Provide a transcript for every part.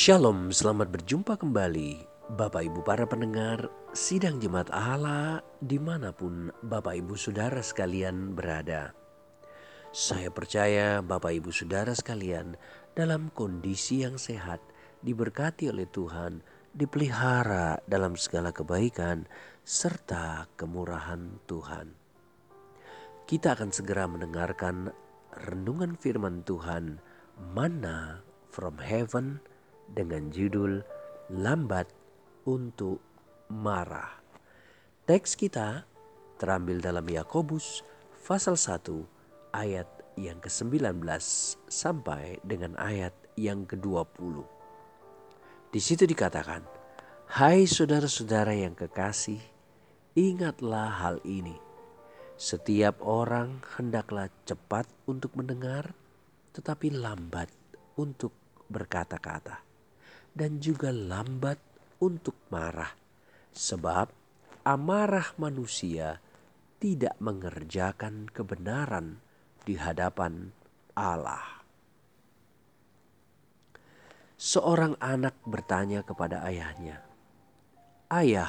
Shalom, selamat berjumpa kembali Bapak Ibu para pendengar Sidang Jemaat Allah di mana pun Bapak Ibu Saudara sekalian berada. Saya percaya Bapak Ibu Saudara sekalian dalam kondisi yang sehat, diberkati oleh Tuhan, dipelihara dalam segala kebaikan, serta kemurahan Tuhan. Kita akan segera mendengarkan renungan firman Tuhan, Mana from Heaven, dengan judul Lambat untuk Marah. Teks kita terambil dalam Yakobus pasal 1 ayat yang ke-19 sampai dengan ayat yang ke-20. Di situ dikatakan, Hai saudara-saudara yang kekasih, ingatlah hal ini. Setiap orang hendaklah cepat untuk mendengar, tetapi lambat untuk berkata-kata dan juga lambat untuk marah, sebab amarah manusia tidak mengerjakan kebenaran di hadapan Allah. Seorang anak bertanya kepada ayahnya, "Ayah,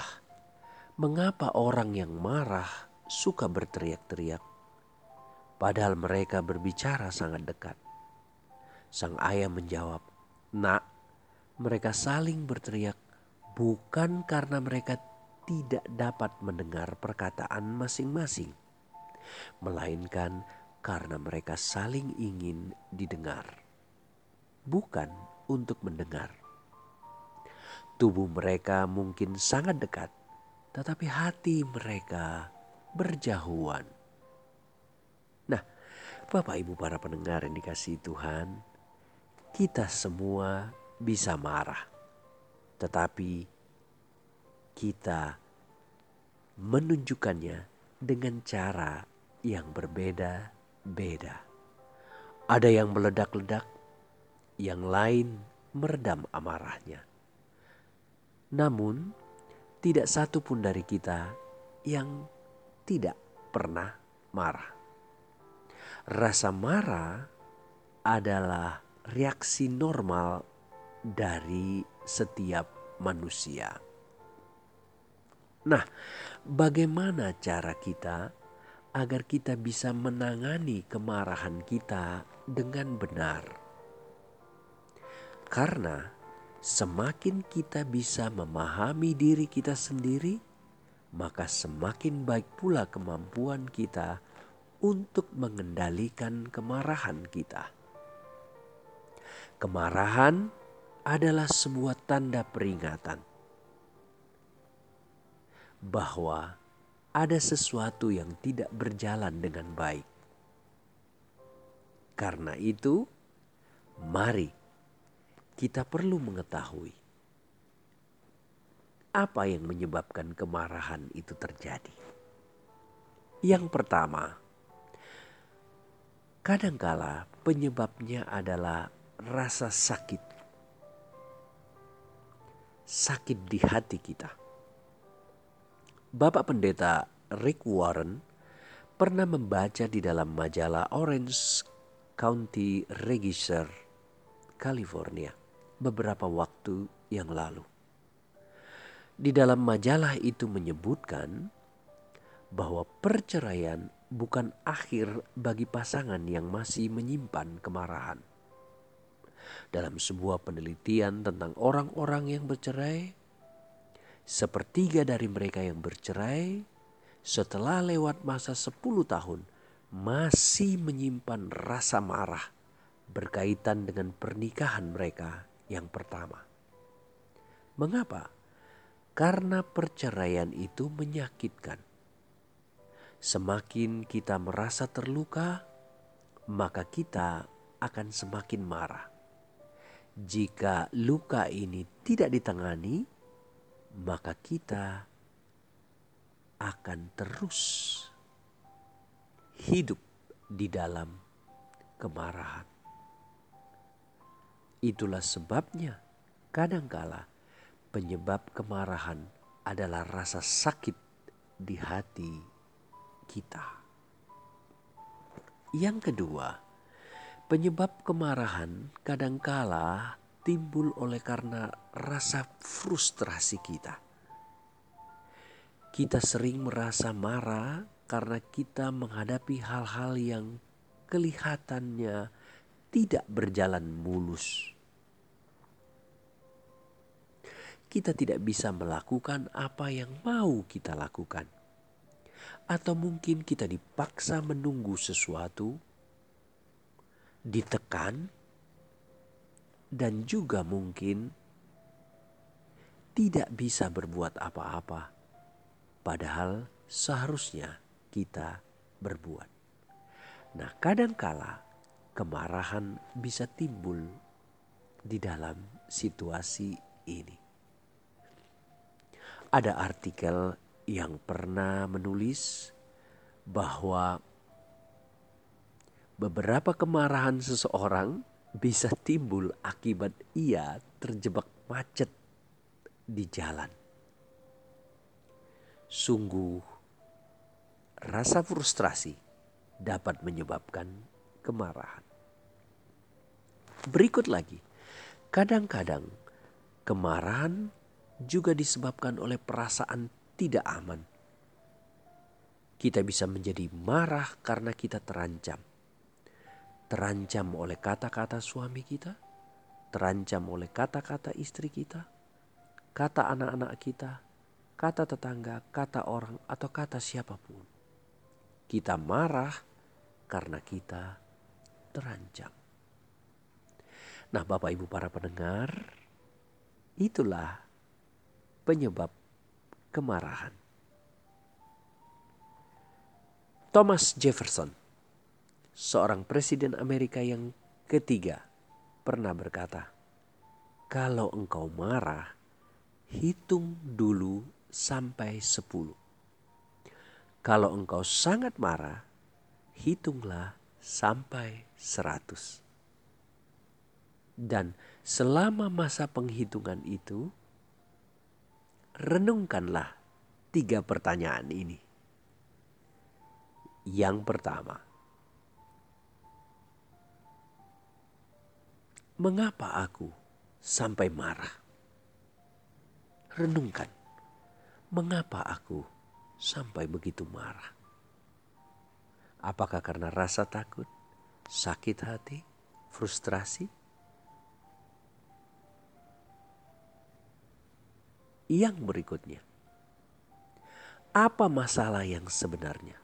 mengapa orang yang marah suka berteriak-teriak, padahal mereka berbicara sangat dekat?" Sang ayah menjawab, "Nak, mereka saling berteriak bukan karena mereka tidak dapat mendengar perkataan masing-masing, melainkan karena mereka saling ingin didengar, bukan untuk mendengar. Tubuh mereka mungkin sangat dekat, tetapi hati mereka berjauhan. Nah, Bapak Ibu para pendengar yang dikasih Tuhan, kita semua bisa marah. Tetapi kita menunjukkannya dengan cara yang berbeda-beda. Ada yang meledak-ledak, yang lain meredam amarahnya. Namun, tidak satu pun dari kita yang tidak pernah marah. Rasa marah adalah reaksi normal dari setiap manusia. Nah, bagaimana cara kita agar kita bisa menangani kemarahan kita dengan benar? Karena semakin kita bisa memahami diri kita sendiri, maka semakin baik pula kemampuan kita untuk mengendalikan kemarahan kita. Kemarahan adalah sebuah tanda peringatan bahwa ada sesuatu yang tidak berjalan dengan baik. Karena itu, mari kita perlu mengetahui apa yang menyebabkan kemarahan itu terjadi. Yang pertama, kadangkala penyebabnya adalah rasa sakit sakit di hati kita. Bapak Pendeta Rick Warren pernah membaca di dalam majalah Orange County Register, California, beberapa waktu yang lalu. Di dalam majalah itu menyebutkan bahwa perceraian bukan akhir bagi pasangan yang masih menyimpan kemarahan dalam sebuah penelitian tentang orang-orang yang bercerai, sepertiga dari mereka yang bercerai setelah lewat masa 10 tahun masih menyimpan rasa marah berkaitan dengan pernikahan mereka yang pertama. Mengapa? Karena perceraian itu menyakitkan. Semakin kita merasa terluka, maka kita akan semakin marah. Jika luka ini tidak ditangani, maka kita akan terus hidup di dalam kemarahan. Itulah sebabnya kadangkala penyebab kemarahan adalah rasa sakit di hati kita. Yang kedua, Penyebab kemarahan kadangkala timbul oleh karena rasa frustrasi kita. Kita sering merasa marah karena kita menghadapi hal-hal yang kelihatannya tidak berjalan mulus. Kita tidak bisa melakukan apa yang mau kita lakukan, atau mungkin kita dipaksa menunggu sesuatu, ditekan, dan juga mungkin tidak bisa berbuat apa-apa, padahal seharusnya kita berbuat. Nah, kadangkala kemarahan bisa timbul di dalam situasi ini. Ada artikel yang pernah menulis bahwa beberapa kemarahan seseorang bisa timbul akibat ia terjebak macet di jalan. Sungguh rasa frustrasi dapat menyebabkan kemarahan. Berikut lagi, kadang-kadang kemarahan juga disebabkan oleh perasaan tidak aman. Kita bisa menjadi marah karena kita terancam. Terancam oleh kata-kata suami kita, terancam oleh kata-kata istri kita, kata anak-anak kita, kata tetangga, kata orang, atau kata siapa pun. Kita marah karena kita terancam. Nah, Bapak Ibu para pendengar, itulah penyebab kemarahan. Thomas Jefferson, seorang presiden Amerika yang ketiga, pernah berkata, "Kalau engkau marah, hitung dulu sampai sepuluh. Kalau engkau sangat marah, hitunglah sampai seratus. Dan selama masa penghitungan itu, renungkanlah tiga pertanyaan ini. Yang pertama, mengapa aku sampai marah? Renungkan, mengapa aku sampai begitu marah? Apakah karena rasa takut, sakit hati, frustrasi? Yang berikutnya, apa masalah yang sebenarnya?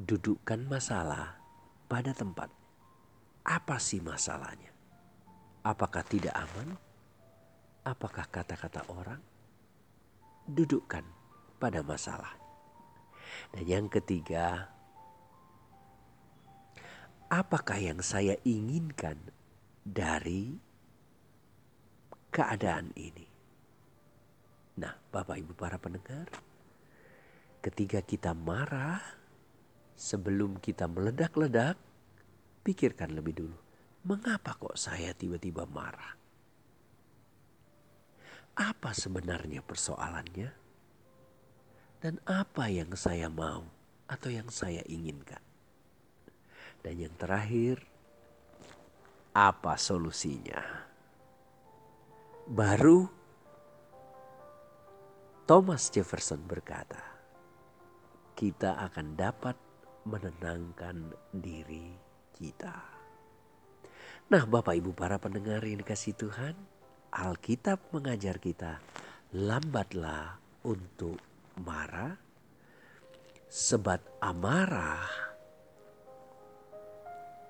Dudukkan masalah pada tempat. Apa sih masalahnya? Apakah tidak aman? Apakah kata-kata orang? dudukkan pada masalah. Dan yang ketiga, apakah yang saya inginkan dari keadaan ini? Nah, Bapak Ibu para pendengar, ketika kita marah, sebelum kita meledak-ledak, pikirkan lebih dulu, mengapa kok saya tiba-tiba marah? apa sebenarnya persoalannya dan apa yang saya mau atau yang saya inginkan. Dan yang terakhir, apa solusinya? Baru Thomas Jefferson berkata, kita akan dapat menenangkan diri kita. Nah, Bapak Ibu para pendengar yang dikasih Tuhan, Alkitab mengajar kita, lambatlah untuk marah, sebat amarah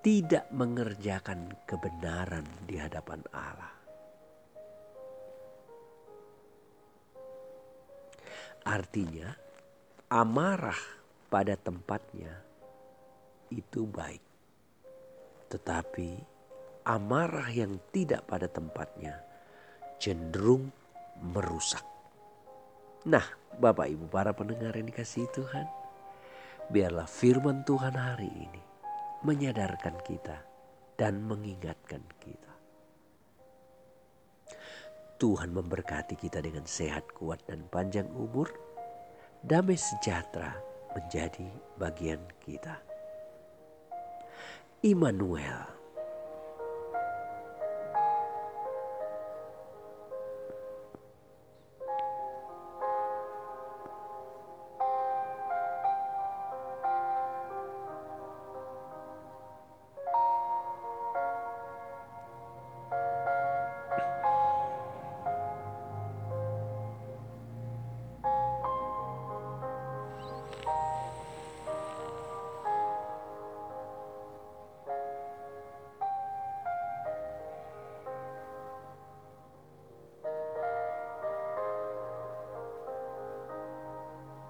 tidak mengerjakan kebenaran di hadapan Allah. Artinya, amarah pada tempatnya itu baik, tetapi amarah yang tidak pada tempatnya cenderung merusak. Nah, Bapak Ibu para pendengar yang dikasih Tuhan, biarlah firman Tuhan hari ini menyadarkan kita dan mengingatkan kita. Tuhan memberkati kita dengan sehat, kuat, dan panjang umur. Damai sejahtera menjadi bagian kita. Immanuel